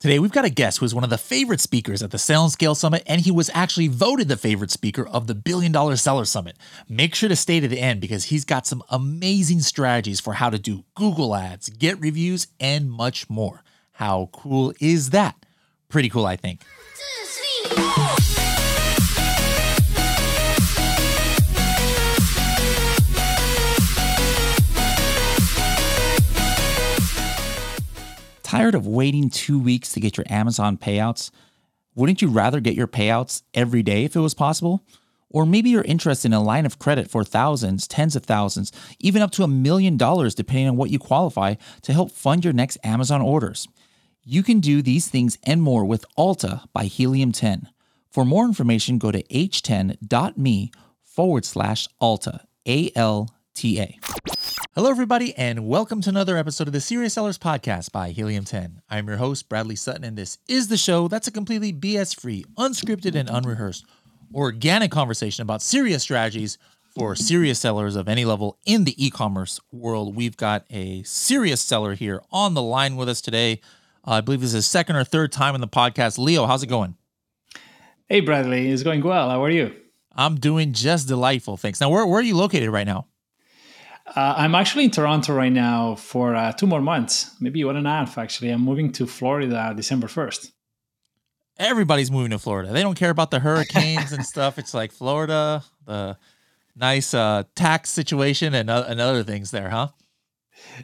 Today, we've got a guest who is one of the favorite speakers at the Sell and Scale Summit, and he was actually voted the favorite speaker of the Billion Dollar Seller Summit. Make sure to stay to the end because he's got some amazing strategies for how to do Google ads, get reviews, and much more. How cool is that? Pretty cool, I think. Tired of waiting two weeks to get your Amazon payouts? Wouldn't you rather get your payouts every day if it was possible? Or maybe you're interested in a line of credit for thousands, tens of thousands, even up to a million dollars, depending on what you qualify, to help fund your next Amazon orders. You can do these things and more with Alta by Helium 10. For more information, go to h10.me forward slash Alta, A L T A. Hello, everybody, and welcome to another episode of the Serious Sellers Podcast by Helium 10. I'm your host, Bradley Sutton, and this is the show that's a completely BS free, unscripted, and unrehearsed, organic conversation about serious strategies for serious sellers of any level in the e commerce world. We've got a serious seller here on the line with us today. Uh, I believe this is his second or third time in the podcast. Leo, how's it going? Hey, Bradley, it's going well. How are you? I'm doing just delightful. Thanks. Now, where, where are you located right now? Uh, I'm actually in Toronto right now for uh, two more months, maybe one and a half. Actually, I'm moving to Florida December first. Everybody's moving to Florida. They don't care about the hurricanes and stuff. It's like Florida, the nice uh, tax situation, and, uh, and other things there, huh?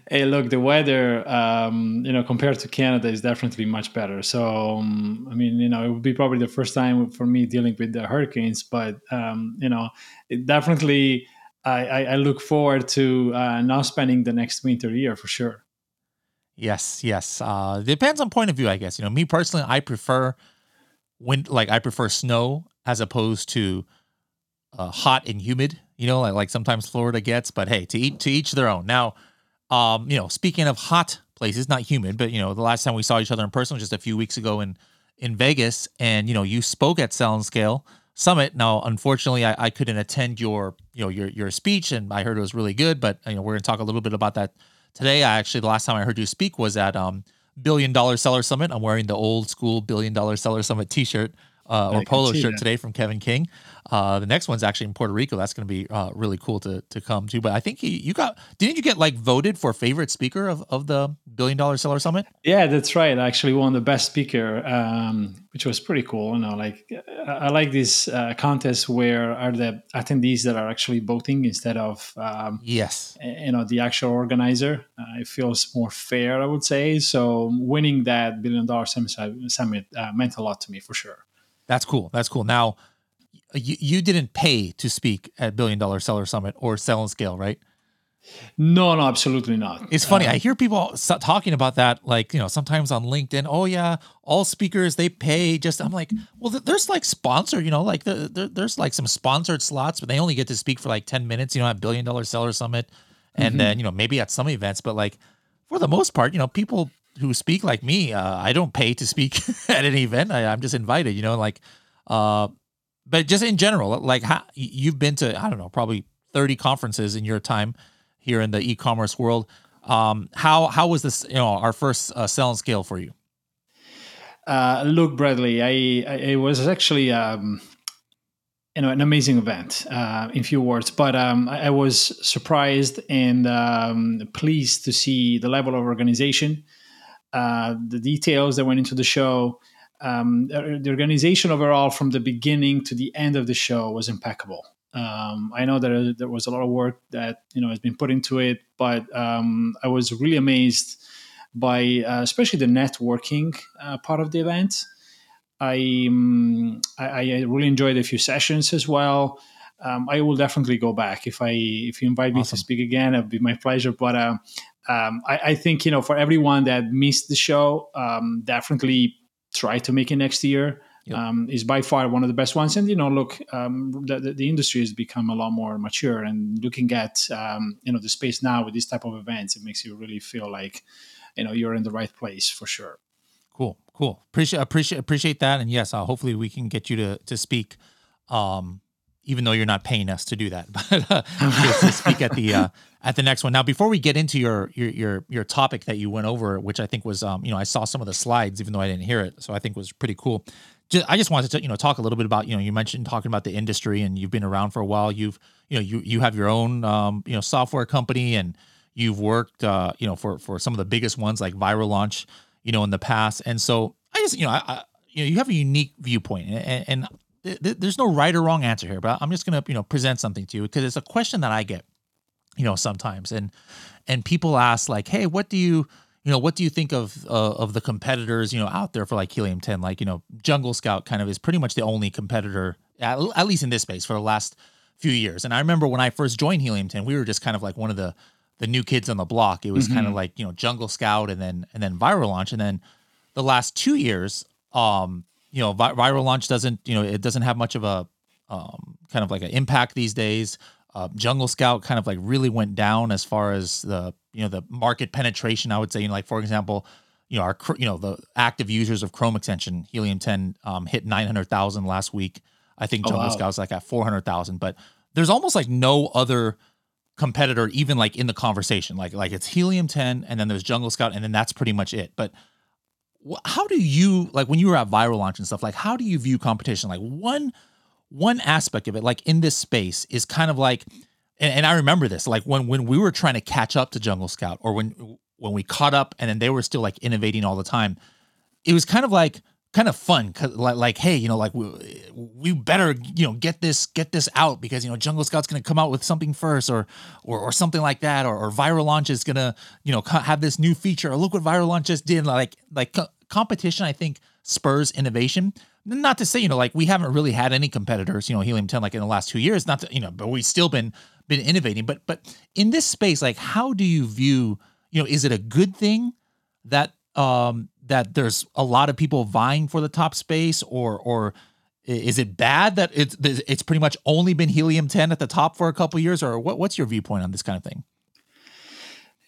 Hey, look, the weather, um, you know, compared to Canada, is definitely much better. So, um, I mean, you know, it would be probably the first time for me dealing with the hurricanes, but um, you know, it definitely I, I, look forward to uh, now spending the next winter here for sure. Yes, yes. Uh, depends on point of view, I guess. You know, me personally, I prefer wind, like I prefer snow as opposed to uh, hot and humid. You know, like like sometimes Florida gets. But hey, to each to each their own. Now, um, you know, speaking of hot places, not humid, but you know, the last time we saw each other in person was just a few weeks ago in in Vegas, and you know, you spoke at Sell and Scale summit. Now, unfortunately, I, I couldn't attend your you know your your speech, and I heard it was really good. But you know, we're going to talk a little bit about that today. I actually the last time I heard you speak was at um Billion Dollar Seller Summit. I'm wearing the old school Billion Dollar Seller Summit T-shirt uh, or polo shirt that. today from Kevin King. Uh, the next one's actually in Puerto Rico. That's going to be uh, really cool to to come to. But I think he, you got didn't you get like voted for favorite speaker of, of the Billion Dollar Seller Summit? Yeah, that's right. I actually won the best speaker, um, which was pretty cool. You know, like I like these uh, contests where are the attendees that are actually voting instead of um, yes, you know, the actual organizer. Uh, it feels more fair, I would say. So winning that Billion Dollar Summit uh, meant a lot to me for sure. That's cool. That's cool. Now, you, you didn't pay to speak at Billion Dollar Seller Summit or Sell and Scale, right? No, no, absolutely not. It's funny. Um, I hear people talking about that, like you know, sometimes on LinkedIn. Oh yeah, all speakers they pay. Just I'm like, well, there's like sponsor, you know, like the, the, there's like some sponsored slots, but they only get to speak for like ten minutes. You know, at Billion Dollar Seller Summit, and mm-hmm. then you know maybe at some events, but like for the most part, you know, people who speak like me, uh, I don't pay to speak at an event. I, am just invited, you know, like, uh, but just in general, like how, you've been to, I don't know, probably 30 conferences in your time here in the e-commerce world. Um, how, how was this, you know, our first uh, sell and scale for you? Uh, look, Bradley, I, I it was actually, um, you know, an amazing event uh, in few words. But um, I, I, was surprised and um, pleased to see the level of organization uh, the details that went into the show. Um, the organization overall, from the beginning to the end of the show, was impeccable. Um, I know that there was a lot of work that you know has been put into it, but um, I was really amazed by uh, especially the networking uh, part of the event. I, um, I, I really enjoyed a few sessions as well. Um, I will definitely go back if I if you invite me awesome. to speak again. It'd be my pleasure. But uh, um, I, I, think you know for everyone that missed the show, um, definitely try to make it next year. Yep. Um, is by far one of the best ones. And you know, look, um, the, the, industry has become a lot more mature. And looking at um, you know the space now with this type of events, it makes you really feel like you know you're in the right place for sure. Cool, cool. Appreciate appreciate appreciate that. And yes, uh, hopefully we can get you to to speak. Um, even though you're not paying us to do that, but uh, to, speak at the uh, at the next one. Now, before we get into your your your your topic that you went over, which I think was um, you know I saw some of the slides even though I didn't hear it, so I think was pretty cool. Just, I just wanted to you know talk a little bit about you know you mentioned talking about the industry and you've been around for a while. You've you know you you have your own um, you know software company and you've worked uh, you know for for some of the biggest ones like Viral Launch you know in the past, and so I just you know I, I you know you have a unique viewpoint and, and there's no right or wrong answer here, but I'm just gonna you know present something to you because it's a question that I get, you know, sometimes, and and people ask like, hey, what do you you know what do you think of uh, of the competitors you know out there for like helium 10 like you know jungle scout kind of is pretty much the only competitor at, at least in this space for the last few years. And i remember when i first joined helium 10 we were just kind of like one of the the new kids on the block. It was mm-hmm. kind of like you know jungle scout and then and then viral launch and then the last two years um you know, vi- viral launch doesn't, you know, it doesn't have much of a um, kind of like an impact these days. Uh, Jungle Scout kind of like really went down as far as the, you know, the market penetration. I would say, you know, like for example, you know, our, you know, the active users of Chrome extension Helium 10 um, hit 900,000 last week. I think Jungle oh, wow. Scout's like at 400,000, but there's almost like no other competitor even like in the conversation. Like like it's Helium 10 and then there's Jungle Scout and then that's pretty much it. But how do you like when you were at viral launch and stuff like how do you view competition? Like one one aspect of it like in this space is kind of like and, and, i remember this like when when we were trying to catch up to jungle scout or when when we caught up and then they were still like innovating all the time it was kind of like kind of fun like, like hey you know like we, we better you know get this get this out because you know jungle scout's gonna come out with something first or or, or something like that or, or viral launch is gonna you know have this new feature or look what viral launch just did like like competition, I think, spurs innovation. Not to say, you know, like we haven't really had any competitors, you know, Helium 10 like in the last two years, not to, you know, but we've still been been innovating. But but in this space, like how do you view, you know, is it a good thing that um that there's a lot of people vying for the top space or or is it bad that it's it's pretty much only been helium 10 at the top for a couple years or what, what's your viewpoint on this kind of thing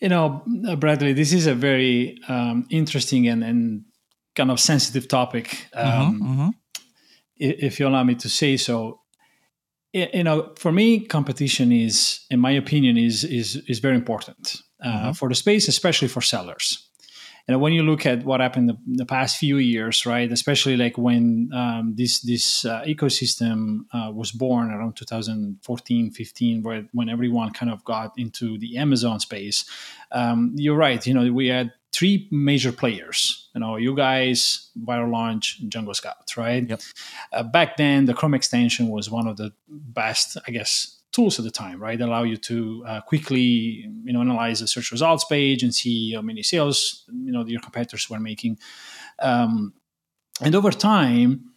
you know bradley this is a very um, interesting and, and kind of sensitive topic, mm-hmm, um, mm-hmm. if you allow me to say so. You know, for me, competition is, in my opinion, is is is very important uh, mm-hmm. for the space, especially for sellers. And when you look at what happened the, the past few years, right, especially like when um, this this uh, ecosystem uh, was born around 2014, 15, where when everyone kind of got into the Amazon space, um, you're right. You know, we had three major players. You know, you guys, Viral Launch, Jungle Scout, right? Yep. Uh, back then, the Chrome extension was one of the best, I guess, tools at the time, right? Allow you to uh, quickly, you know, analyze the search results page and see how many sales, you know, your competitors were making. Um, and over time,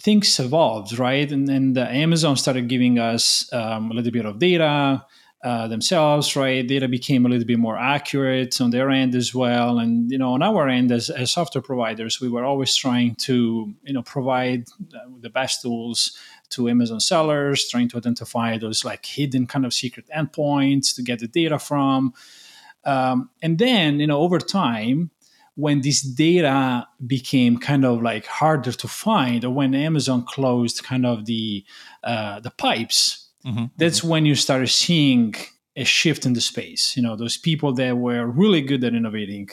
things evolved, right? And, and uh, Amazon started giving us um, a little bit of data uh, themselves, right? Data became a little bit more accurate on their end as well. And, you know, on our end as, as software providers, we were always trying to, you know, provide uh, the best tools to Amazon sellers, trying to identify those like hidden kind of secret endpoints to get the data from. Um, and then, you know, over time, when this data became kind of like harder to find, or when Amazon closed kind of the uh, the pipes mm-hmm. that's when you started seeing a shift in the space. You know, those people that were really good at innovating,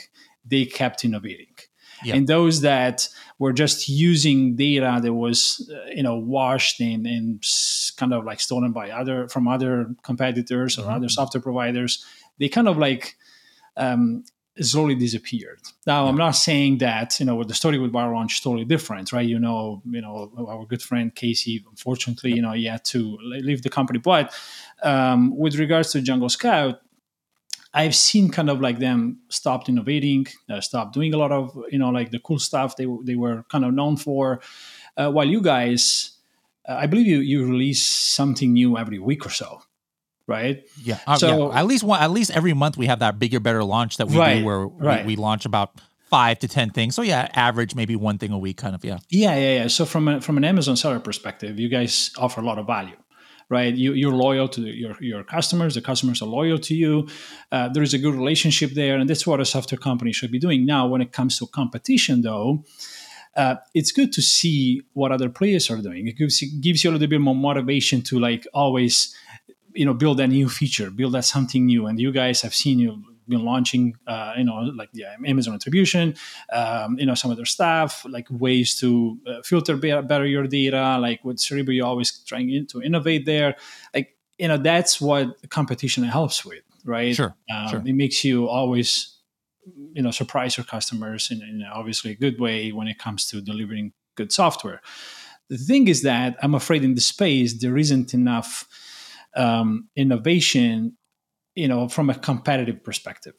they kept innovating. Yeah. And those that were just using data that was, uh, you know, washed and, and kind of like stolen by other from other competitors or mm-hmm. other software providers, they kind of like um, slowly disappeared. Now, yeah. I'm not saying that you know the story with Launch is totally different, right? You know, you know our good friend Casey, unfortunately, you know, he had to leave the company. But um, with regards to Jungle Scout, I've seen kind of like them stopped innovating, uh, stopped doing a lot of you know like the cool stuff they they were kind of known for, uh, while you guys. Uh, I believe you, you release something new every week or so right? Yeah. Uh, so yeah. at least one, at least every month we have that bigger, better launch that we right, do where right. we, we, launch about five to ten things. So yeah, average maybe one thing a week, kind of. Yeah. Yeah, yeah, yeah. So from a, from an Amazon seller perspective, you guys offer a lot of value. Right, you, you're loyal to your, your customers. The customers are loyal to you. Uh, there is a good relationship there, and that's what a software company should be doing. Now, when it comes to competition, though, uh, it's good to see what other players are doing. It gives, it gives you a little bit more motivation to like always, you know, build a new feature, build that something new. And you guys have seen you been launching, uh, you know, like the Amazon attribution, um, you know, some other stuff, like ways to uh, filter better your data. Like with Cerebro, you're always trying to innovate there. Like, you know, that's what competition helps with, right? Sure. Um, sure. It makes you always you know surprise your customers in, in obviously a good way when it comes to delivering good software the thing is that i'm afraid in the space there isn't enough um, innovation you know from a competitive perspective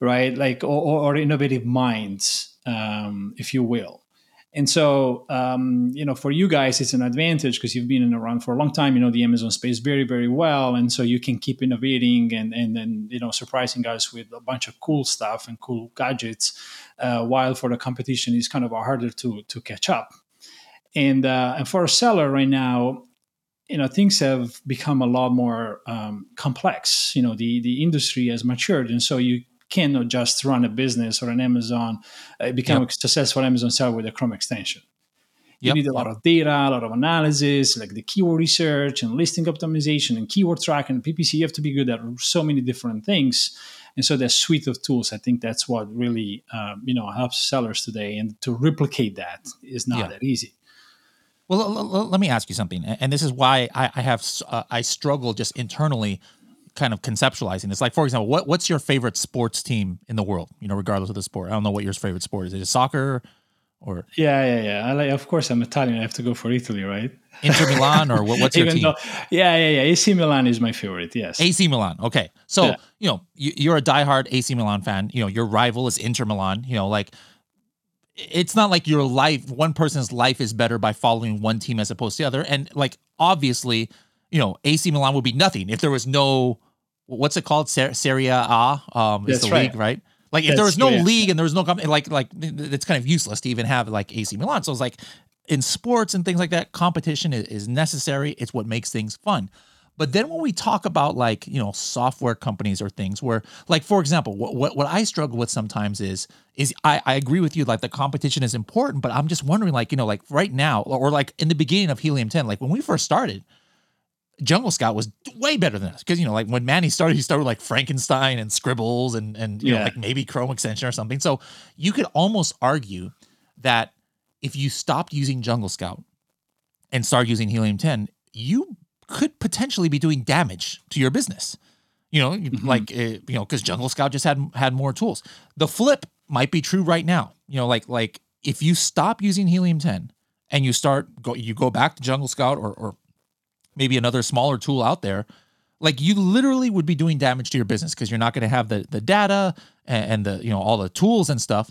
right like or, or innovative minds um, if you will and so, um, you know, for you guys, it's an advantage because you've been in around for a long time. You know the Amazon space very, very well, and so you can keep innovating and and then you know surprising us with a bunch of cool stuff and cool gadgets. Uh, while for the competition, it's kind of harder to to catch up. And uh, and for a seller right now, you know things have become a lot more um, complex. You know the the industry has matured, and so you cannot just run a business or an Amazon, uh, become yep. a successful Amazon seller with a Chrome extension. You yep. need a lot of data, a lot of analysis, like the keyword research and listing optimization and keyword tracking and PPC. You have to be good at so many different things. And so that suite of tools, I think that's what really um, you know helps sellers today. And to replicate that is not that easy. Well, l- l- let me ask you something, and this is why I, I have uh, I struggle just internally kind of conceptualizing this. Like, for example, what what's your favorite sports team in the world? You know, regardless of the sport. I don't know what your favorite sport is. Is it soccer or? Yeah, yeah, yeah. I like. Of course, I'm Italian. I have to go for Italy, right? Inter Milan or what, what's your team? Though, yeah, yeah, yeah. AC Milan is my favorite. Yes. AC Milan. Okay, so yeah. you know you, are a diehard AC Milan fan. You know your rival is Inter Milan. You know, like it's not like your life one person's life is better by following one team as opposed to the other and like obviously you know AC Milan would be nothing if there was no what's it called? Ser- Serie A um, is the right. league, right? Like if That's, there was no yeah. league and there was no company, like like it's kind of useless to even have like AC Milan. So it's like in sports and things like that, competition is, is necessary. It's what makes things fun. But then when we talk about like you know software companies or things where like for example, what what, what I struggle with sometimes is is I, I agree with you like the competition is important, but I'm just wondering like you know like right now or, like in the beginning of Helium 10, like when we first started Jungle Scout was way better than us because you know, like when Manny started, he started with like Frankenstein and Scribbles and and you yeah. know, like maybe Chrome extension or something. So you could almost argue that if you stopped using Jungle Scout and start using Helium 10, you could potentially be doing damage to your business. You know, mm-hmm. like uh, you know, because Jungle Scout just had had more tools. The flip might be true right now. You know, like like if you stop using Helium 10 and you start go you go back to Jungle Scout or or maybe another smaller tool out there, like you literally would be doing damage to your business because you're not going to have the the data and, and, the you know all the tools and stuff.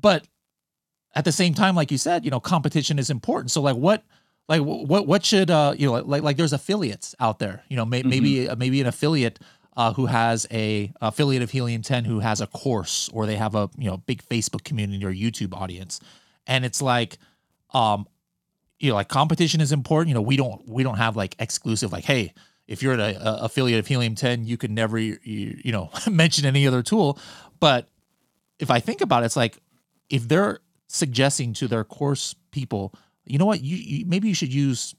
But at the same time, like you said, you know, competition is important. So like what like what what should uh you know like like there's affiliates out there, you know, may, mm-hmm. maybe uh, maybe an affiliate uh, who has a affiliate of Helium 10 who has a course or they have a you know big Facebook community or YouTube audience, and it's like um you know like competition is important. You know we don't we don't have like exclusive like hey if you're an a, affiliate of helium 10 you can never you, you know mention any other tool. But if i think about it it's like if they're suggesting to their course people you know what you, you maybe you should use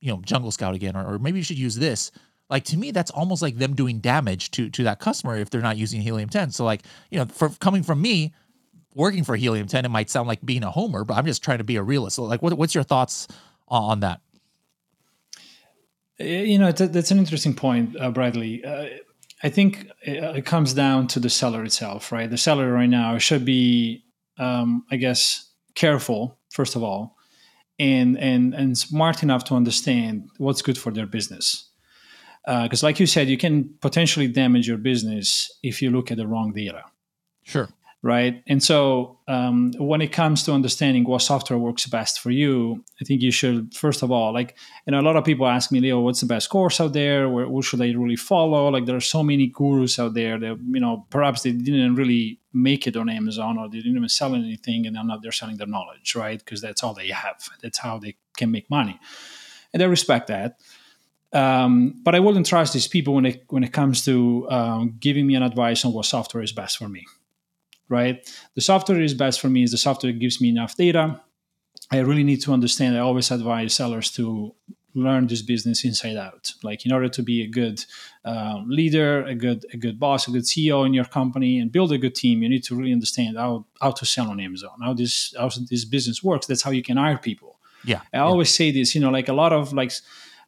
you know jungle scout again or, or maybe you should use this like to me that's almost like them doing damage to to that customer if they're not using helium 10 so like you know for coming from me working for Helium 10, it might sound like being a homer, but I'm just trying to be a realist. So like, what, what's your thoughts on that? You know, that's an interesting point, uh, Bradley. Uh, I think it comes down to the seller itself, right? The seller right now should be, um, I guess, careful first of all, and and and smart enough to understand what's good for their business. Because, uh, like you said, you can potentially damage your business if you look at the wrong data. Sure right? And so, um, when it comes to understanding what software works best for you, I think you should first of all, like, you know, a lot of people ask me, Leo, what's the best course out there? Where, what should I really follow? Like, there are so many gurus out there that you know, perhaps they didn't really make it on Amazon or they didn't even sell anything, and now they're selling their knowledge, right? Because that's all they have. That's how they can make money, and I respect that. Um, but I wouldn't trust these people when it when it comes to um, giving me an advice on what software is best for me right? The software is best for me is the software that gives me enough data. I really need to understand. I always advise sellers to learn this business inside out. Like in order to be a good uh, leader, a good a good boss, a good CEO in your company, and build a good team, you need to really understand how how to sell on Amazon, how this how this business works. That's how you can hire people. Yeah, I yeah. always say this. You know, like a lot of like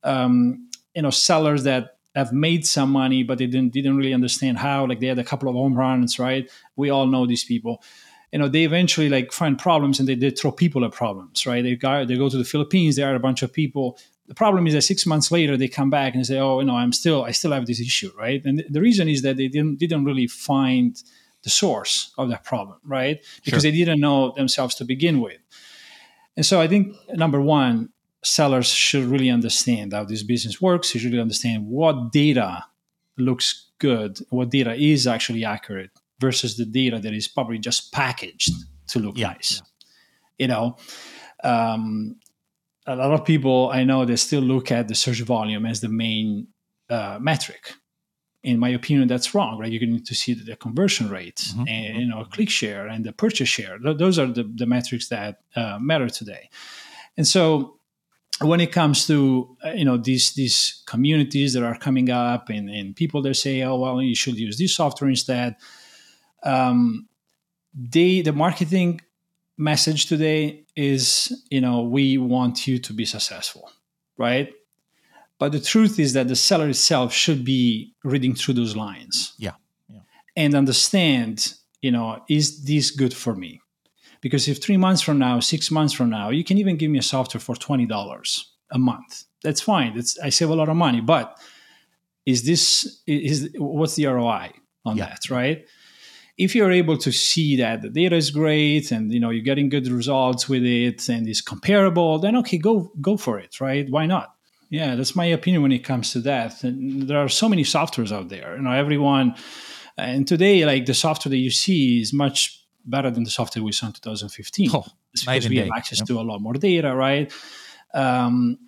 um, you know sellers that have made some money, but they didn't didn't really understand how. Like they had a couple of home runs, right? We all know these people. You know, they eventually like find problems and they, they throw people at problems, right? They go they go to the Philippines, they are a bunch of people. The problem is that six months later they come back and say, "Oh, you know, I'm still I still have this issue," right? And the reason is that they didn't didn't really find the source of that problem, right? Because sure. they didn't know themselves to begin with. And so I think number one, sellers should really understand how this business works. You should really understand what data looks good, what data is actually accurate versus the data that is probably just packaged to look yeah, nice. Yeah. You know, um, a lot of people I know they still look at the search volume as the main uh, metric. In my opinion, that's wrong. Right? You need to see the conversion rate mm-hmm. and mm-hmm. you know click share and the purchase share. Those are the, the metrics that uh, matter today. And so when it comes to uh, you know these these communities that are coming up and, and people that say oh well you should use this software instead um, they the marketing message today is you know we want you to be successful right? But the truth is that the seller itself should be reading through those lines. Yeah, yeah. and understand you know is this good for me because if three months from now, six months from now, you can even give me a software for twenty dollars a month. That's fine. That's I save a lot of money. But is this is what's the ROI on yeah. that, right? If you're able to see that the data is great and you know you're getting good results with it and it's comparable, then okay, go go for it, right? Why not? Yeah, that's my opinion when it comes to that. And there are so many softwares out there. You know, everyone and today like the software that you see is much better than the software we saw in 2015 oh, because we have access yep. to a lot more data, right? Um,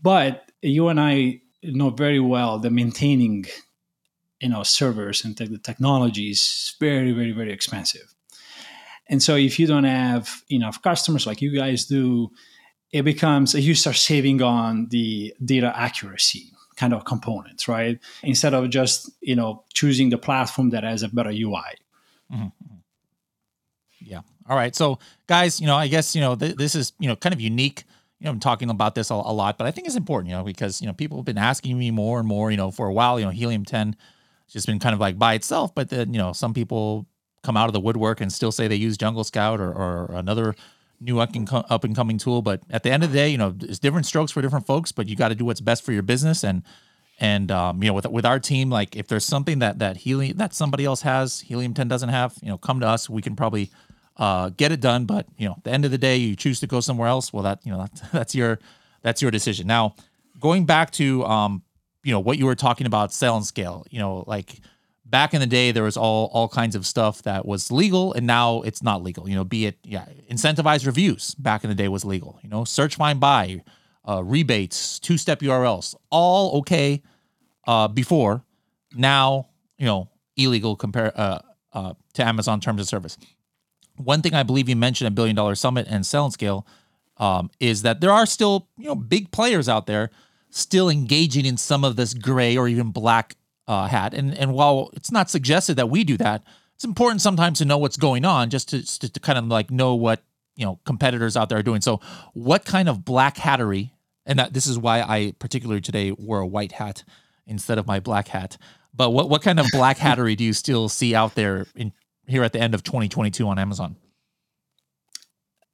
but you and I know very well that maintaining, you know, servers and the technology is very, very, very expensive. And so if you don't have enough customers like you guys do, it becomes you start saving on the data accuracy kind of components, right? Instead of just you know choosing the platform that has a better UI. Mm-hmm. All right. So, guys, you know, I guess you know th- this is you know kind of unique. You know, I'm talking about this a, a, lot, but I think it's important. You know, because you know people have been asking me more and more. You know, for a while. You know, helium 10 just been kind of like by itself, but then you know some people come out of the woodwork and still say they use Jungle Scout or, or another new up and, up and coming tool. But at the end of the day, you know, it's different strokes for different folks. But you got to do what's best for your business and and um, you know with with our team like if there's something that that helium that somebody else has helium 10 doesn't have you know come to us we can probably uh, get it done. But you know, at the end of the day, you choose to go somewhere else. Well, that you know, that's, that's your that's your decision. Now, going back to um, you know, what you were talking about, sell and scale. You know, like back in the day, there was all all kinds of stuff that was legal, and now it's not legal. You know, be it yeah, incentivized reviews back in the day was legal. You know, search, find, buy, uh, rebates, two step URLs, all okay uh, before. Now, you know, illegal compare uh, uh, to Amazon terms of service one thing I believe you mentioned at Billion Dollar Summit and Sell and Scale um, is that there are still you know big players out there still engaging in some of this gray or even black uh, hat. And and while it's not suggested that we do that, it's important sometimes to know what's going on just to, to, to kind of like know what you know competitors out there are doing. So what kind of black hattery? And that this is why I particularly today wore a white hat instead of my black hat. But what, what kind of black hattery do you still see out there in here at the end of 2022 on Amazon?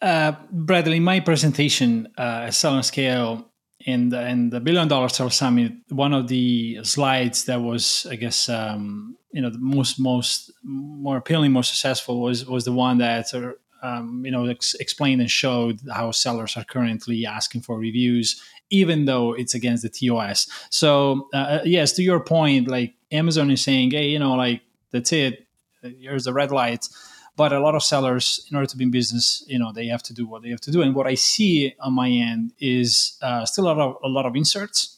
Uh, Bradley, my presentation uh, at Scale in the, in the Billion Dollar Sales Summit, one of the slides that was, I guess, um, you know, the most most more appealing, more successful was was the one that uh, um, you know ex- explained and showed how sellers are currently asking for reviews, even though it's against the TOS. So uh, yes, to your point, like Amazon is saying, hey, you know, like that's it here's the red light but a lot of sellers in order to be in business you know they have to do what they have to do and what i see on my end is uh, still a lot of a lot of inserts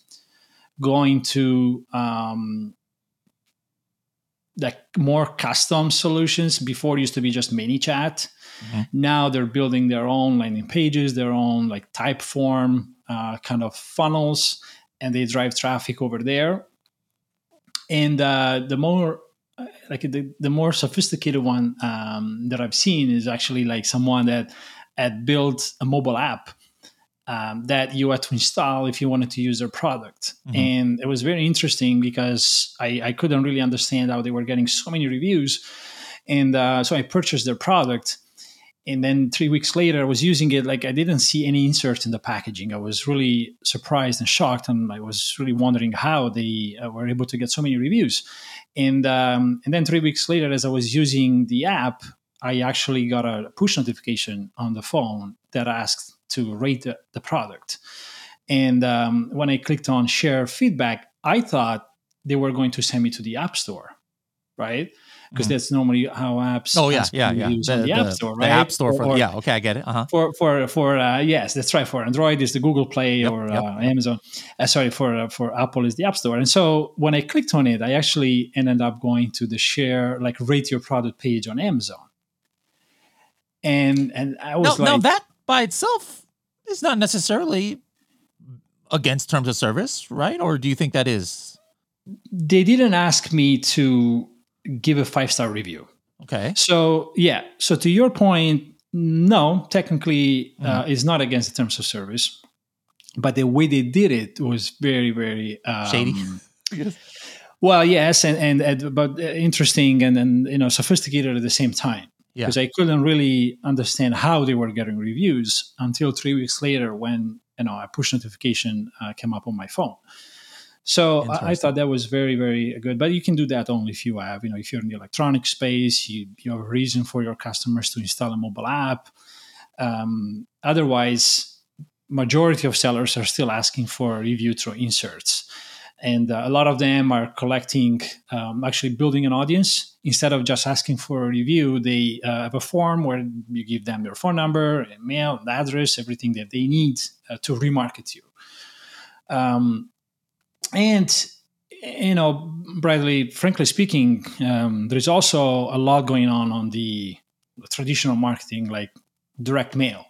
going to um, like more custom solutions. Before it used to be just ManyChat. Mm-hmm. Now they're building their own landing pages, their own like Typeform uh, kind of funnels, and they drive traffic over there. And uh, the more like the, the more sophisticated one um, that I've seen is actually like someone that had built a mobile app um, that you had to install if you wanted to use their product. Mm-hmm. And it was very interesting because I, I, couldn't really understand how they were getting so many reviews. And uh, so I purchased their product. And then three weeks later, I was using it. Like I didn't see any inserts in the packaging. I was really surprised and shocked, and I was really wondering how they uh, were able to get so many reviews. And um, and then three weeks later, as I was using the app, I actually got a push notification on the phone that asked to rate the, the product. And um, when I clicked on share feedback, I thought they were going to send me to the App Store, right? Because mm. that's normally how apps. Oh yeah, yeah, yeah. The, the, App Store, right? The App Store for or, yeah. Okay, I get it. Uh-huh. For for for uh, yes, that's right. For Android is the Google Play yep, or yep. Uh, Amazon. Uh, sorry, for uh, for Apple is the App Store. And so when I clicked on it, I actually ended up going to the share like rate your product page on Amazon. And and I was no, like, no, that by itself is not necessarily against terms of service, right? Or do you think that is? They didn't ask me to give a five star review. Okay. So yeah. So to your point, no, technically, mm. uh, it's not against the terms of service, but the way they did it was very, very um, shady. Well, yes, and, and, and but interesting and and you know sophisticated at the same time because yeah. I couldn't really understand how they were getting reviews until three weeks later when you know a push notification uh, came up on my phone. So I, I, thought that was very very good. But you can do that only if you have you know if you're in the electronic space, you, you have a reason for your customers to install a mobile app. Um, otherwise, majority of sellers are still asking for review through inserts and uh, a lot of them are collecting um, actually building an audience instead of just asking for a review they uh, have a form where you give them your phone number email address everything that they need uh, to remarket you um, and you know bradley frankly speaking um, there's also a lot going on on the traditional marketing like direct mail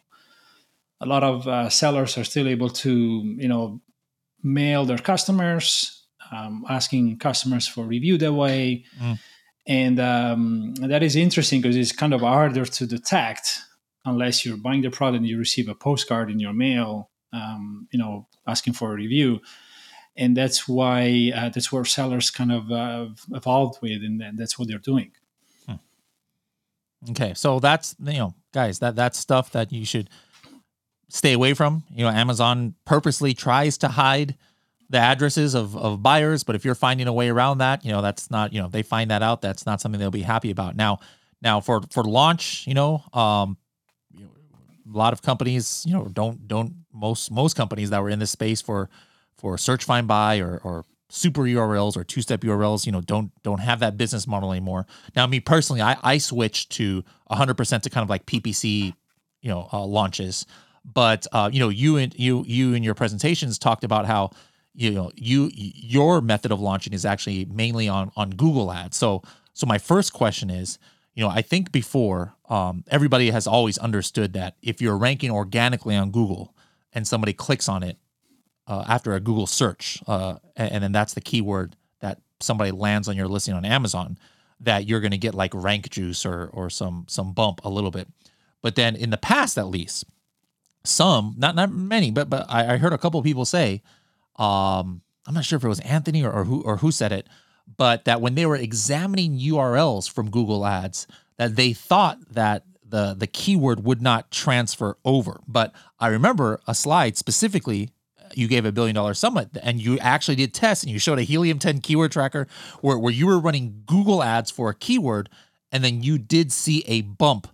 a lot of uh, sellers are still able to you know mail their customers, um, asking customers for review that way. Mm. And um, that is interesting because it's kind of harder to detect unless you're buying the product and you receive a postcard in your mail, um, you know, asking for a review. And that's why uh, that's where sellers kind of uh, evolved with, and that's what they're doing. Hmm. Okay, so that's you know, guys, that that's stuff that you should stay away from. You know, Amazon purposely tries to hide the addresses of, of buyers, but if you're finding a way around that, you know, that's not, you know, they find that out, that's not something they'll be happy about. Now, now for for launch, you know, um a lot of companies, you know, don't don't most most companies that were in this space for for search find buy or or super URLs or two step URLs, you know, don't don't have that business model anymore. Now, me personally, I I switched to 100% to kind of like PPC, you know, uh, launches but uh, you know, you and you you in your presentations talked about how you know you your method of launching is actually mainly on on Google Ads. So so my first question is, you know, I think before um, everybody has always understood that if you're ranking organically on Google and somebody clicks on it uh, after a Google search, uh, and, then that's the keyword that somebody lands on your listing on Amazon, that you're going to get like rank juice or or some some bump a little bit. But then in the past, at least, some, not not many, but but I, I heard a couple of people say, um, I'm not sure if it was Anthony or, or who or who said it, but that when they were examining URLs from Google Ads, that they thought that the the keyword would not transfer over. But I remember a slide specifically you gave a billion dollar summit and you actually did tests and you showed a helium 10 keyword tracker where, where you were running google ads for a keyword and then you did see a bump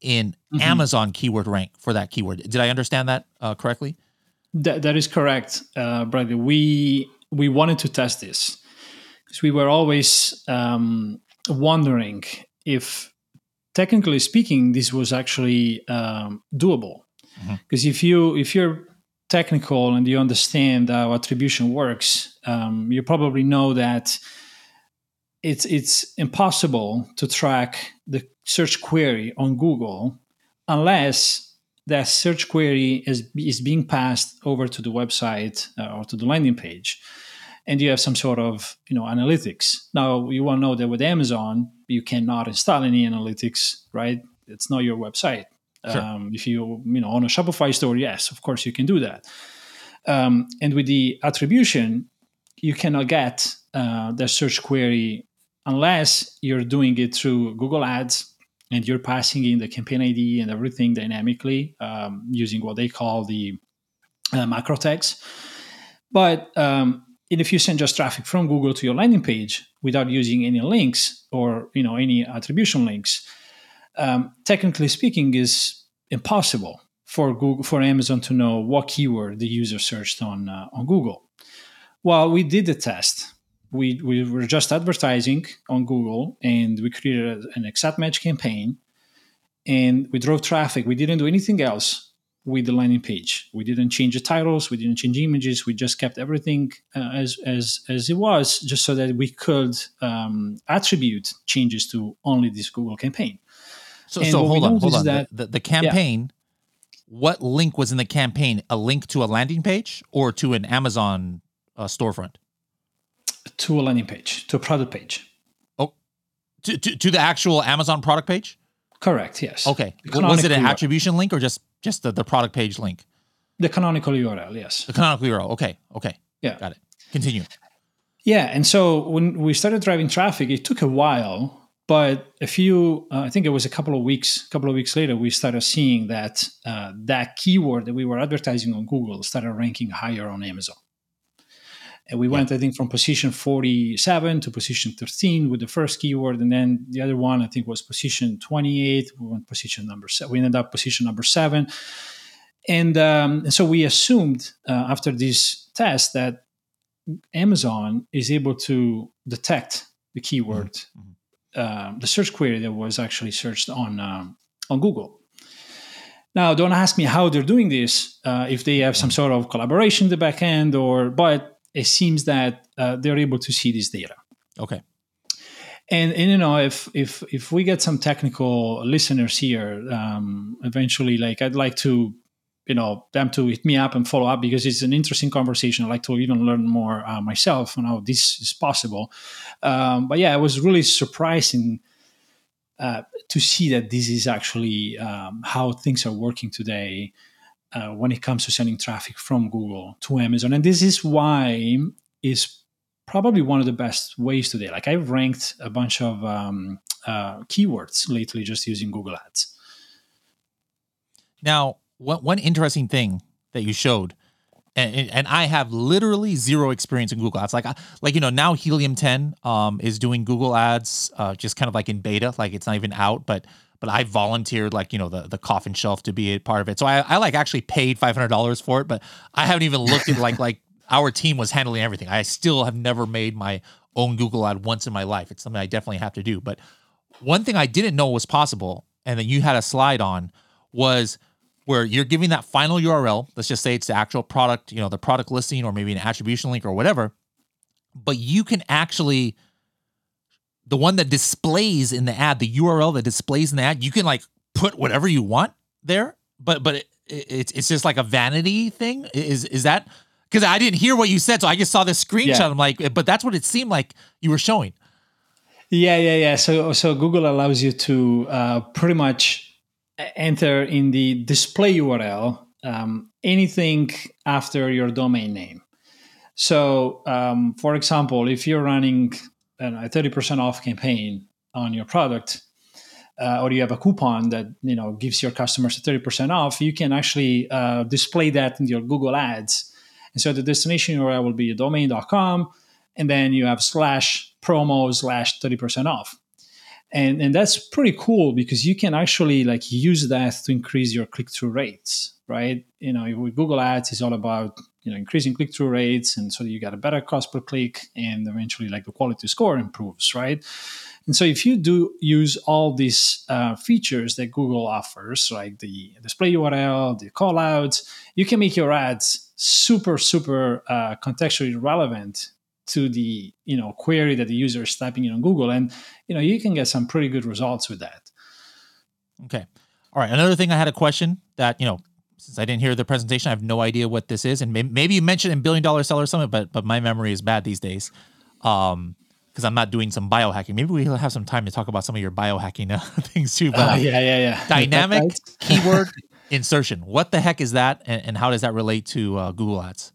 in mm-hmm. Amazon keyword rank for that keyword. Did I understand that uh, correctly? That, that is correct, uh, Bradley. We we wanted to test this because we were always um, wondering if, technically speaking, this was actually um, doable. Because mm-hmm. if you if you're technical and you understand how attribution works, um, you probably know that it's it's impossible to track the search query on Google unless that search query is is being passed over to the website uh, or to the landing page. And you have some sort of you know analytics. Now you to know that with amazon you cannot install any analytics right? It's not your website sure. um, if you you know on a shopify store yes of course you can do that um, and with the attribution you cannot get uh, the search query unless you're doing it through google ads and you're passing in the campaign id and everything dynamically um, using what they call the uh, macro tags but um, and if you send just traffic from Google to your landing page without using any links or you know any attribution links, um, technically speaking, is impossible for Google for Amazon to know what keyword the user searched on uh, on Google. Well, we did the test. We we were just advertising on Google, and we created an exact match campaign, and we drove traffic. We didn't do anything else with the landing page. We didn't change the titles, we didn't change images. We just kept everything uh, as as as it was, just so that we could um, attribute changes to only this Google campaign. So, and so hold on, hold on. That, the, the, the campaign. Yeah. What link was in the campaign? A link to a landing page or to an Amazon uh, storefront? To a landing page, to a product page. Oh, to, to, to the actual Amazon product page? Correct. Yes. Okay. Was it an attribution link or just just the, the product page link? The canonical URL. Yes. The canonical URL. Okay. Okay. Yeah. Got it. Continue. Yeah, and so when we started driving traffic, it took a while, but a few, uh, I think it was a couple of weeks, a couple of weeks later, we started seeing that uh, that keyword that we were advertising on Google started ranking higher on Amazon. And we went, I think, from position 47 to position 13 with the first keyword. And then the other one, I think, was position 28. We went position number seven. We ended up position number seven. And, um, and so we assumed uh, after this test that Amazon is able to detect the keyword, mm-hmm. Uh, the search query that was actually searched on, um, on Google. Now, don't ask me how they're doing this, uh, if they have some sort of collaboration in the back end, or but it seems that uh, they're able to see this data. Okay. And, and you know if if if we get some technical listeners here, um, eventually, like I'd like to you know them to hit me up and follow up because it's an interesting conversation i like to even learn more uh, myself on how this is possible um, but yeah it was really surprising uh, to see that this is actually um, how things are working today uh, when it comes to sending traffic from Google to Amazon. And this is why is probably one of the best ways today. Like I've ranked a bunch of um, uh, keywords lately just using Google Ads. Now, one, one interesting thing that you showed, and, and I have literally zero experience in Google Ads. Like, like you know, now Helium 10 um, is doing Google Ads, uh, just kind of like in beta, like it's not even out, but but I volunteered like you know the the coffin shelf to be a part of it. So I, I like actually paid five hundred dollars for it, but I haven't even looked at like like our team was handling everything. I still have never made my own Google ad once in my life. It's something I definitely have to do. But one thing I didn't know was possible, and that you had a slide on, was where you're giving that final URL. Let's just say it's the actual product, you know, the product listing, or maybe an attribution link or whatever. But you can actually the one that displays in the ad, the URL that displays in the ad, you can like put whatever you want there, but but it, it, it's it's just like a vanity thing. Is is that because I didn't hear what you said, so I just saw this screenshot. Yeah. I'm like, but that's what it seemed like you were showing. Yeah, yeah, yeah. So so Google allows you to uh, pretty much enter in the display URL um, anything after your domain name. So, um, for example, if you're running a 30% off campaign on your product uh, or you have a coupon that you know gives your customers a 30% off you can actually uh, display that in your google ads and so the destination url will be domain.com and then you have slash promo slash 30% off and and that's pretty cool because you can actually like use that to increase your click-through rates right? You know with google ads it's all about you know increasing click-through rates and so you get a better cost per click and eventually like the quality score improves right? And so if you do use all these uh, features that google offers like the display url the callouts you can make your ads super super uh, contextually relevant to the you know query that the user is typing in on Google, and you know you can get some pretty good results with that. Okay, all right. Another thing I had a question that you know since I didn't hear the presentation, I have no idea what this is, and maybe, maybe you mentioned in Billion Dollar Seller Summit, but but my memory is bad these days. Um, because I'm not doing some biohacking. Maybe we'll have some time to talk about some of your biohacking uh, things too. But uh, yeah, yeah, yeah. Dynamic keyword insertion. What the heck is that, and, and how does that relate to uh, Google Ads?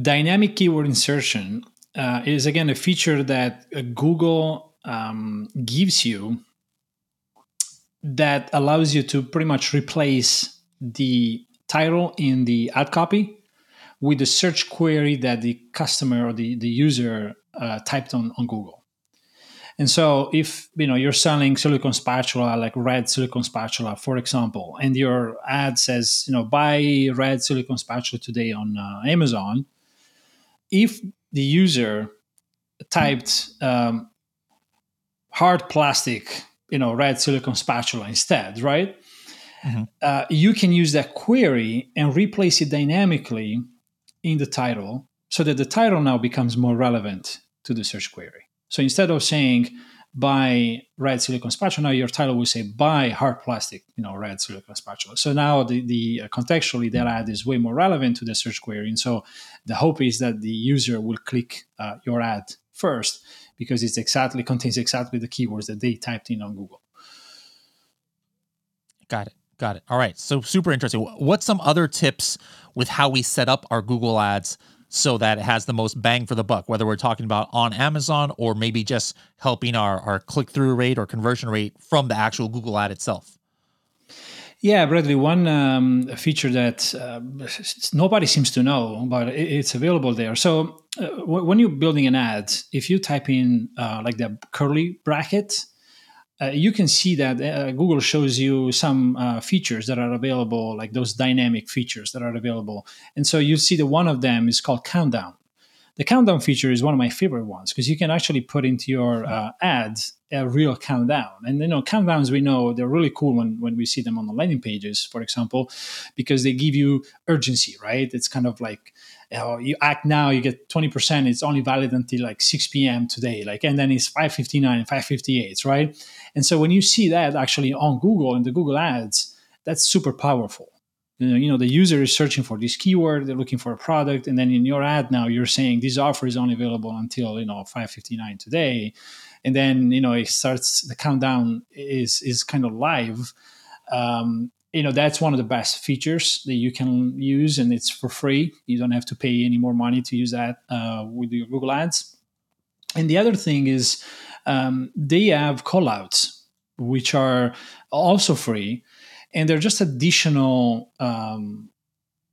Dynamic keyword insertion uh, is again a feature that uh, Google um, gives you that allows you to pretty much replace the title in the ad copy with the search query that the customer or the, the user uh, typed on, on Google. And so if you know you're selling silicone spatula like red silicone spatula for example and your ad says you know buy red silicone spatula today on uh, Amazon if the user typed um, hard plastic you know red silicone spatula instead right mm-hmm. uh, you can use that query and replace it dynamically in the title so that the title now becomes more relevant to the search query. So instead of saying buy red silicone spatula, now your title will say buy hard plastic, you know, red silicone spatula. So now the, the uh, contextually that ad is way more relevant to the search query. And so the hope is that the user will click uh, your ad first because it's exactly contains exactly the keywords that they typed in on Google. Got it. Got it. All right. So super interesting. What's some other tips with how we set up our Google ads so that it has the most bang for the buck, whether we're talking about on Amazon or maybe just helping our, our click through rate or conversion rate from the actual Google ad itself? Yeah, Bradley, one um, feature that uh, nobody seems to know, but it's available there. So uh, when you're building an ad, if you type in uh, like the curly bracket, uh, you can see that uh, Google shows you some uh, features that are available, like those dynamic features that are available. And so you see that one of them is called countdown. The countdown feature is one of my favorite ones because you can actually put into your uh, ads a real countdown. And you know, countdowns we know they're really cool when, when we see them on the landing pages, for example, because they give you urgency, right? It's kind of like you, know, you act now, you get 20%, it's only valid until like 6 p.m. today. Like and then it's 559 and 558, right? And so when you see that actually on Google and the Google ads, that's super powerful. You know, you know, the user is searching for this keyword, they're looking for a product, and then in your ad now you're saying this offer is only available until you know 5:59 today, and then you know it starts the countdown is is kind of live. Um, you know that's one of the best features that you can use, and it's for free. You don't have to pay any more money to use that uh, with your Google Ads. And the other thing is um, they have callouts, which are also free, and they're just additional, um,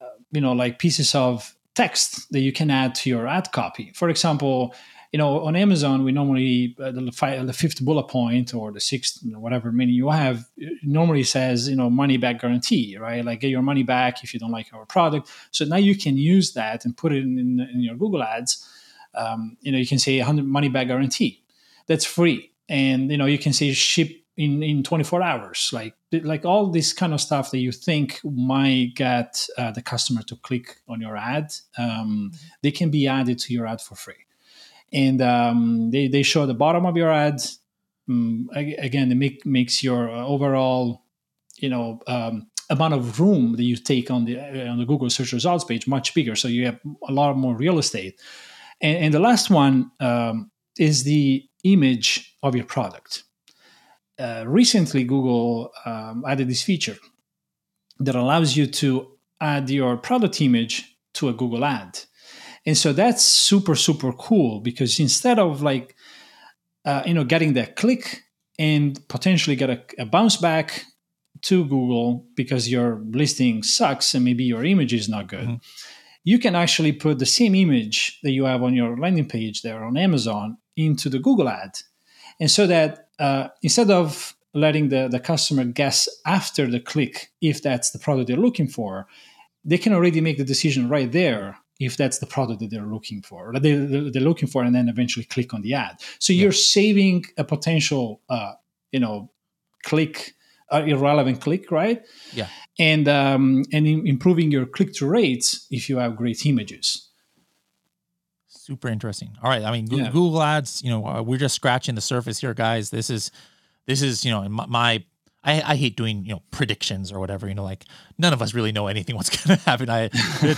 uh, you know, like pieces of text that you can add to your ad copy. For example, you know, on Amazon, we normally uh, the, five, the, fifth bullet point or the sixth, whatever menu you have, normally says, you know, money back guarantee, right? Like get your money back if you don't like our product. So now you can use that and put it in, in, in your Google Ads. Um, you know, you can say 100 money back guarantee that's free and you know you can say ship in in 24 hours like like all this kind of stuff that you think might get uh, the customer to click on your ad um, they can be added to your ad for free and um, they, they show the bottom of your ads um, again it make, makes your overall you know um, amount of room that you take on the on the google search results page much bigger so you have a lot more real estate and, and the last one um, is the image of your product. Uh, recently, Google um, added this feature that allows you to add your product image to a Google ad. And so that's super, super cool because instead of like, uh, you know, getting that click and potentially get a, a bounce back to Google because your listing sucks and maybe your image is not good. Mm-hmm you can actually put the same image that you have on your landing page there on Amazon into the Google ad. And so that uh, instead of letting the, the customer guess after the click if that's the product they're looking for, they can already make the decision right there if that's the product that they're looking for, that they, they're looking for, and then eventually click on the ad. So you're saving a potential, uh, you know, click, uh, irrelevant click, right? Yeah. And um, and improving your click through rates if you have great images Super interesting. All right, I mean, yeah. Google Ads. You know, uh, we're just scratching the surface here, guys. This is, this is, you know, my, my I, I hate doing you know predictions or whatever. You know, like none of us really know anything what's going to happen. I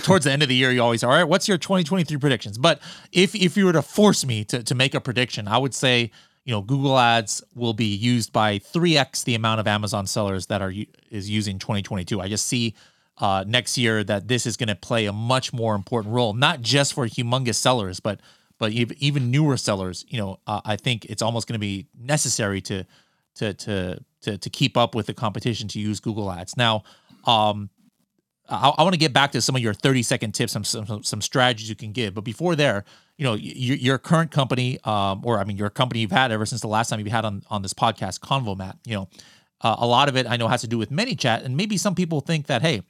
towards the end of the year, you always all right. What's your 2023 predictions? But if if you were to force me to to make a prediction, I would say you know Google Ads will be used by 3x the amount of Amazon sellers that are is using 2022. I just see uh, next year that this is going to play a much more important role, not just for humongous sellers, but but even newer sellers. You know, uh, I think it's almost going to be necessary to to to to to keep up with the competition to use Google Ads. Now, um, I, I want to get back to some of your 30 second tips, some, some some strategies you can give. But before there, you know, your, your current company, um, or I mean, your company you've had ever since the last time you've had on on this podcast, Convomat. You know, uh, a lot of it I know has to do with ManyChat, and maybe some people think that hey,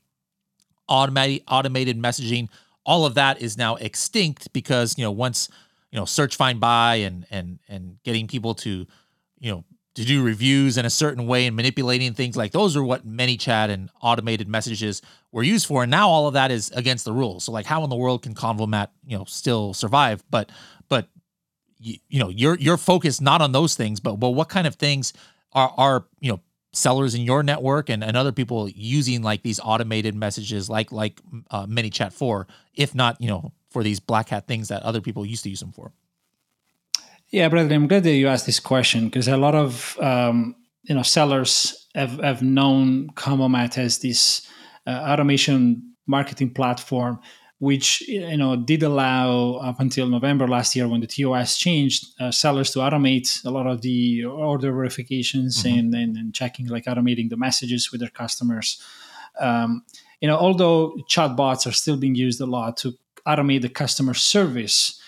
automated automated messaging, all of that is now extinct because you know once you know search find buy and and and getting people to you know to do reviews in a certain way and manipulating things like those are what ManyChat and automated messages were used for. And now all of that is against the rules. So like how in the world can convomat you know still survive? But but you, you know you're you're focused not on those things but but what kind of things are are you know sellers in your network and, and other people using like these automated messages like like uh, ManyChat for if not you know for these black hat things that other people used to use them for yeah, Bradley, I'm glad that you asked this question because a lot of um, you know sellers have, have known Convomat as this uh, automation marketing platform, which you know did allow up until November last year when the TOS changed, uh, sellers to automate a lot of the order verifications mm-hmm. and, and, and checking like automating the messages with their customers. Um, you know, although chatbots are still being used a lot to automate the customer service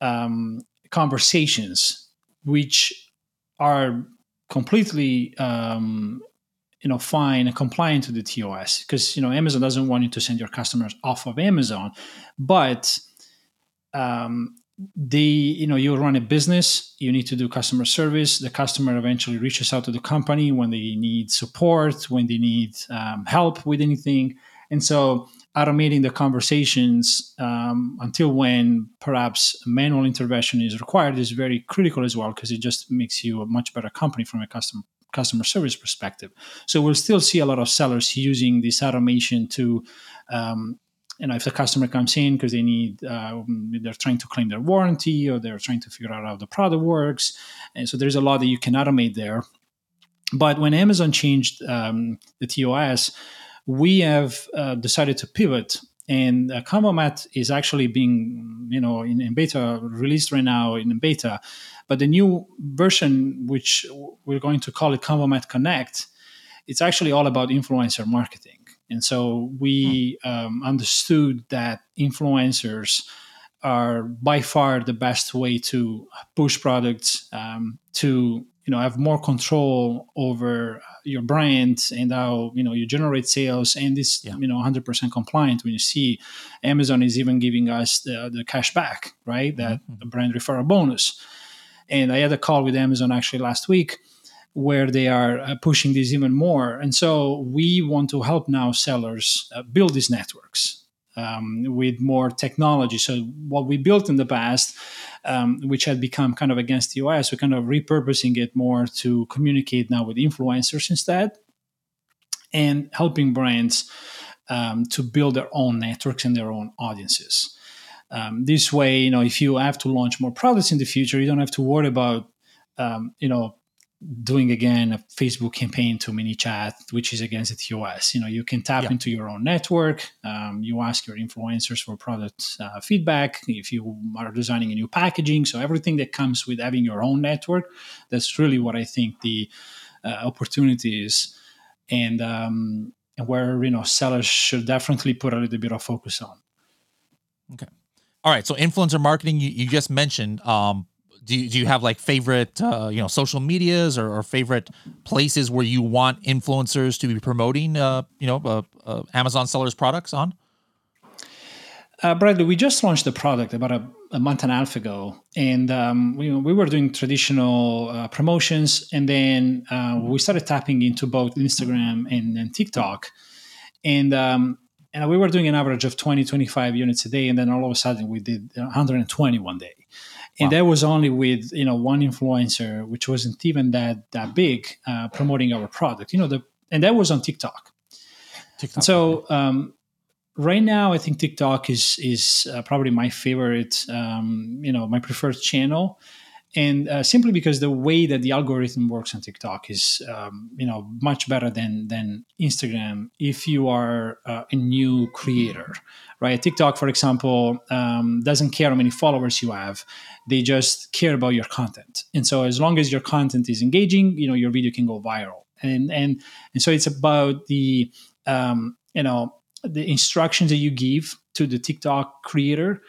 um, conversations which are completely um, you know fine and compliant to the TOS because you know Amazon doesn't want you to send your customers off of Amazon, but um, they you know you run a business you need to do customer service the customer eventually reaches out to the company when they need support when they need um, help with anything and so automating the conversations um, until when perhaps manual intervention is required is very critical as well because it just makes you a much better company from a customer customer service perspective. So we'll still see a lot of sellers using this automation to um, you know if the customer comes in because they need uh, they're trying to claim their warranty or they're trying to figure out how the product works and so there's a lot that you can automate there but when amazon changed um, the tos we have uh, decided to pivot and uh, is actually being, you know, in, in, beta released right now in beta, but the new version, which we're going to call it Convomat Connect, it's actually all about influencer marketing. And so we hmm. um, understood that influencers are by far the best way to push products um, to you know have more control over your brand and how you know you generate sales and this yeah. you know 100% compliant when you see amazon is even giving us the, the cash back right mm-hmm. that mm-hmm. brand referral bonus and i had a call with amazon actually last week where they are uh, pushing this even more and so we want to help now sellers uh, build these networks um, with more technology. So what we built in the past, um, which had become kind of against the OS, we're kind of repurposing it more to communicate now with influencers instead, and helping brands um, to build their own networks and their own audiences. Um, this way, you know, if you have to launch more products in the future, you don't have to worry about, um, you know, doing again a Facebook campaign to ManyChat, which is against the TOS. You know, you can tap yeah. into your own network. Um, you ask your influencers for product uh, feedback if you are designing a new packaging. So everything that comes with having your own network, that's really what I think the uh, opportunity is, and um, where you know sellers should definitely put a little bit of focus on. Okay. All right. So influencer marketing, you, you just mentioned. Um, do you, do you have like favorite uh, you know social medias or, or, favorite places where you want influencers to be promoting uh, you know uh, uh Amazon sellers products on? Uh, Bradley, we just launched the product about a, a month and a half ago, and um, we, we were doing traditional uh, promotions, and then we started tapping into both Instagram and, and TikTok, and um, and we were doing an average of 20 25 units a day and then all of a sudden we did 120 one day and wow. that was only with you know one influencer which wasn't even that that big uh, promoting our product you know the and that was on tiktok, TikTok so um, right now i think tiktok is is uh, probably my favorite um, you know my preferred channel and uh, simply because the way that the algorithm works on TikTok is, um, you know, much better than than Instagram. If you are uh, a new creator, right? TikTok, for example, um, doesn't care how many followers you have; they just care about your content. And so, as long as your content is engaging, you know, your video can go viral. And and and so it's about the um, you know the instructions that you give to the TikTok creator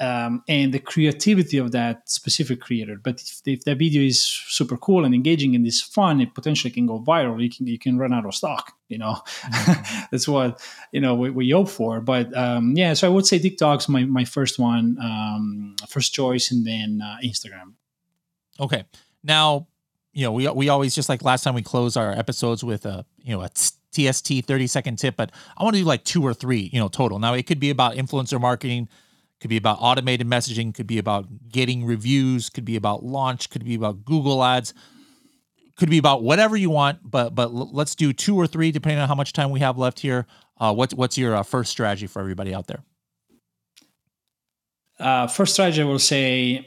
um, and the creativity of that specific creator. But if, if the video is super cool and engaging and is fun, it potentially can go viral. You can you can run out of stock. You know, mm-hmm. that's what you know we, we hope for. But um, yeah, so I would say TikTok's my my first one, um, first choice, and then uh, Instagram. Okay, now you know we we always just like last time we close our episodes with a you know a. TST 30 second tip, but I want to do like two or three, you know, total. Now it could be about influencer marketing, could be about automated messaging, could be about getting reviews, could be about launch, could be about Google ads, could be about whatever you want. But but let's do two or three depending on how much time we have left here. Uh, what's what's your uh, first strategy for everybody out there? Uh, first strategy, I will say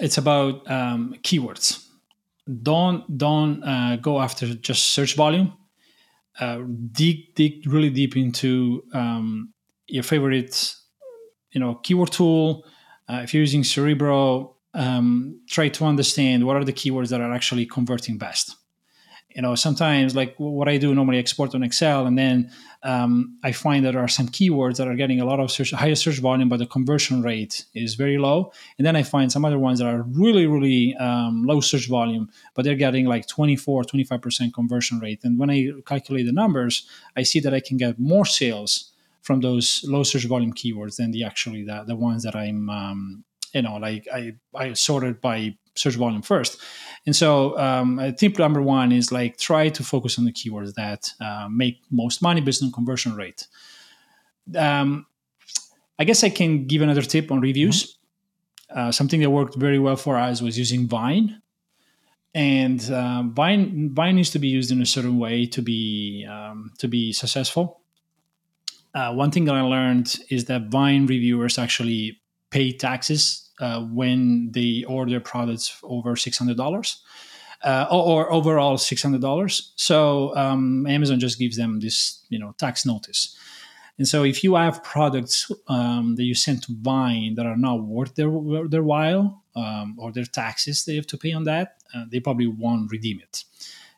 it's about um, keywords. Don't don't uh, go after just search volume. Uh, dig dig really deep into um, your favorite you know keyword tool. Uh, if you're using cerebro um, try to understand what are the keywords that are actually converting best. You know sometimes like what i do normally export on excel and then um, i find that there are some keywords that are getting a lot of search higher search volume but the conversion rate is very low. And then i find some other ones that are really really um, low search volume but they're getting like 24 25% conversion rate. And when i calculate the numbers i see that i can get more sales from those low search volume keywords than the actually the, the ones that I'm um, you know like I I sorted by search volume first. And so um, tip number one is like try to focus on the keywords that uh, make most money based on conversion rate. Um, I guess I can give another tip on reviews. Mm-hmm. Uh, something that worked very well for us was using Vine. And uh, Vine, Vine needs to be used in a certain way to be um, to be successful uh, one thing that I learned is that Vine reviewers actually pay taxes uh, when they order products over six hundred dollars. Uh, or, or, overall six hundred dollars. So um, Amazon just gives them this, you know, tax notice. And so if you have products um, that you send to Vine that are not worth their their while um, or their taxes they have to pay on that, uh, they probably won't redeem it.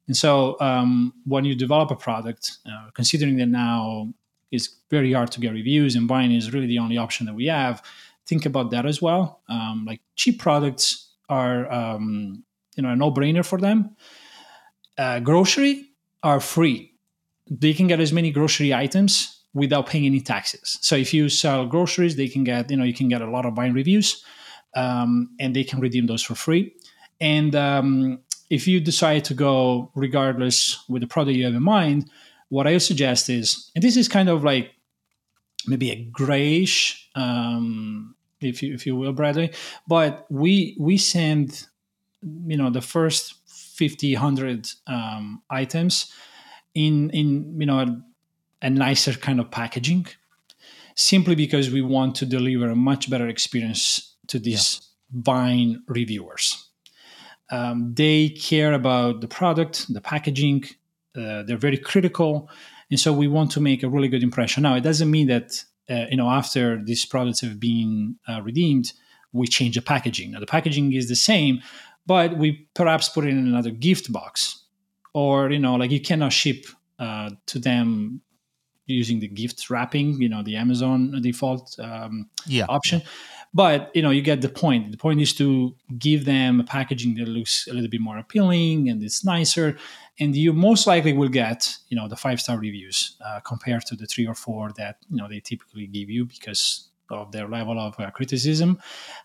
And so um, when you develop a product, uh, considering that now it's very hard to get reviews, and Vine is really the only option that we have. Think about that as well. Um, like cheap products are, um, you know, a no-brainer for them. Uh, grocery are free. They can get as many grocery items without paying any taxes. So if you sell groceries, they can get, you know, you can get a lot of Vine reviews, um, and they can redeem those for free. And um, if you decide to go regardless with the product you have in mind, what I suggest is, and this is kind of like maybe a grayish, um, if you if you will, Bradley, but we we send, you know, the first 50, 100 um, items in in you know a, a nicer kind of packaging, simply because we want to deliver a much better experience to these yeah. Vine reviewers. Um, they care about the product, the packaging, uh, they're very critical, and so we want to make a really good impression. Now, it doesn't mean that uh, you know after these products have been uh, redeemed, we change the packaging. Now, the packaging is the same, but we perhaps put it in another gift box, or you know, like you cannot ship uh, to them using the gift wrapping, you know, the Amazon default um, yeah. option. But you know, you get the point. The point is to give them a packaging that looks a little bit more appealing and it's nicer, and you most likely will get you know the five star reviews uh, compared to the three or four that you know they typically give you because of their level of uh, criticism.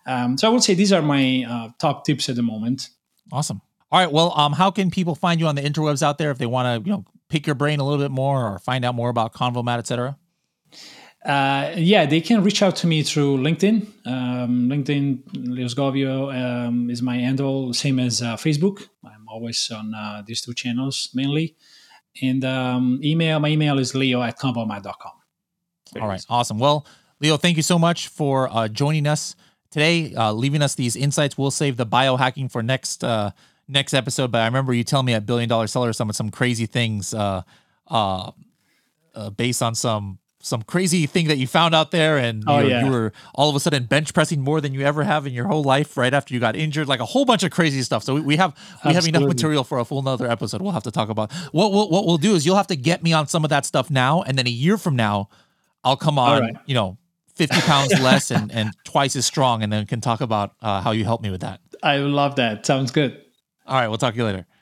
Um, so I would say these are my uh, top tips at the moment. Awesome. All right. Well, um, how can people find you on the interwebs out there if they want to, you know, pick your brain a little bit more or find out more about Convomat, et cetera? Uh, yeah, they can reach out to me through LinkedIn. Um, LinkedIn, Leos Sgovio um, is my handle, same as uh, Facebook. I'm always on uh, these two channels mainly. And um, email, my email is leo at convomat.com. All right, awesome. Well, Leo, thank you so much for uh, joining us today, uh, leaving us these insights. We'll save the biohacking for next uh, next episode. But I remember you telling me at Billion Dollar Seller some some crazy things uh, uh, uh, based on some some crazy thing that you found out there, and Oh, you, were- yeah. you were all of a sudden bench pressing more than you ever have in your whole life right after you got injured, like a whole bunch of crazy stuff. So we, we have we have enough material for a full another episode. We'll have to talk about what we'll, what we'll do is you'll have to get me on some of that stuff now, and then a year from now, I'll come on, right. you know. 50 pounds less and, and twice as strong and then can talk about uh, how you helped me with that I love that. Sounds good. all right we'll talk to you later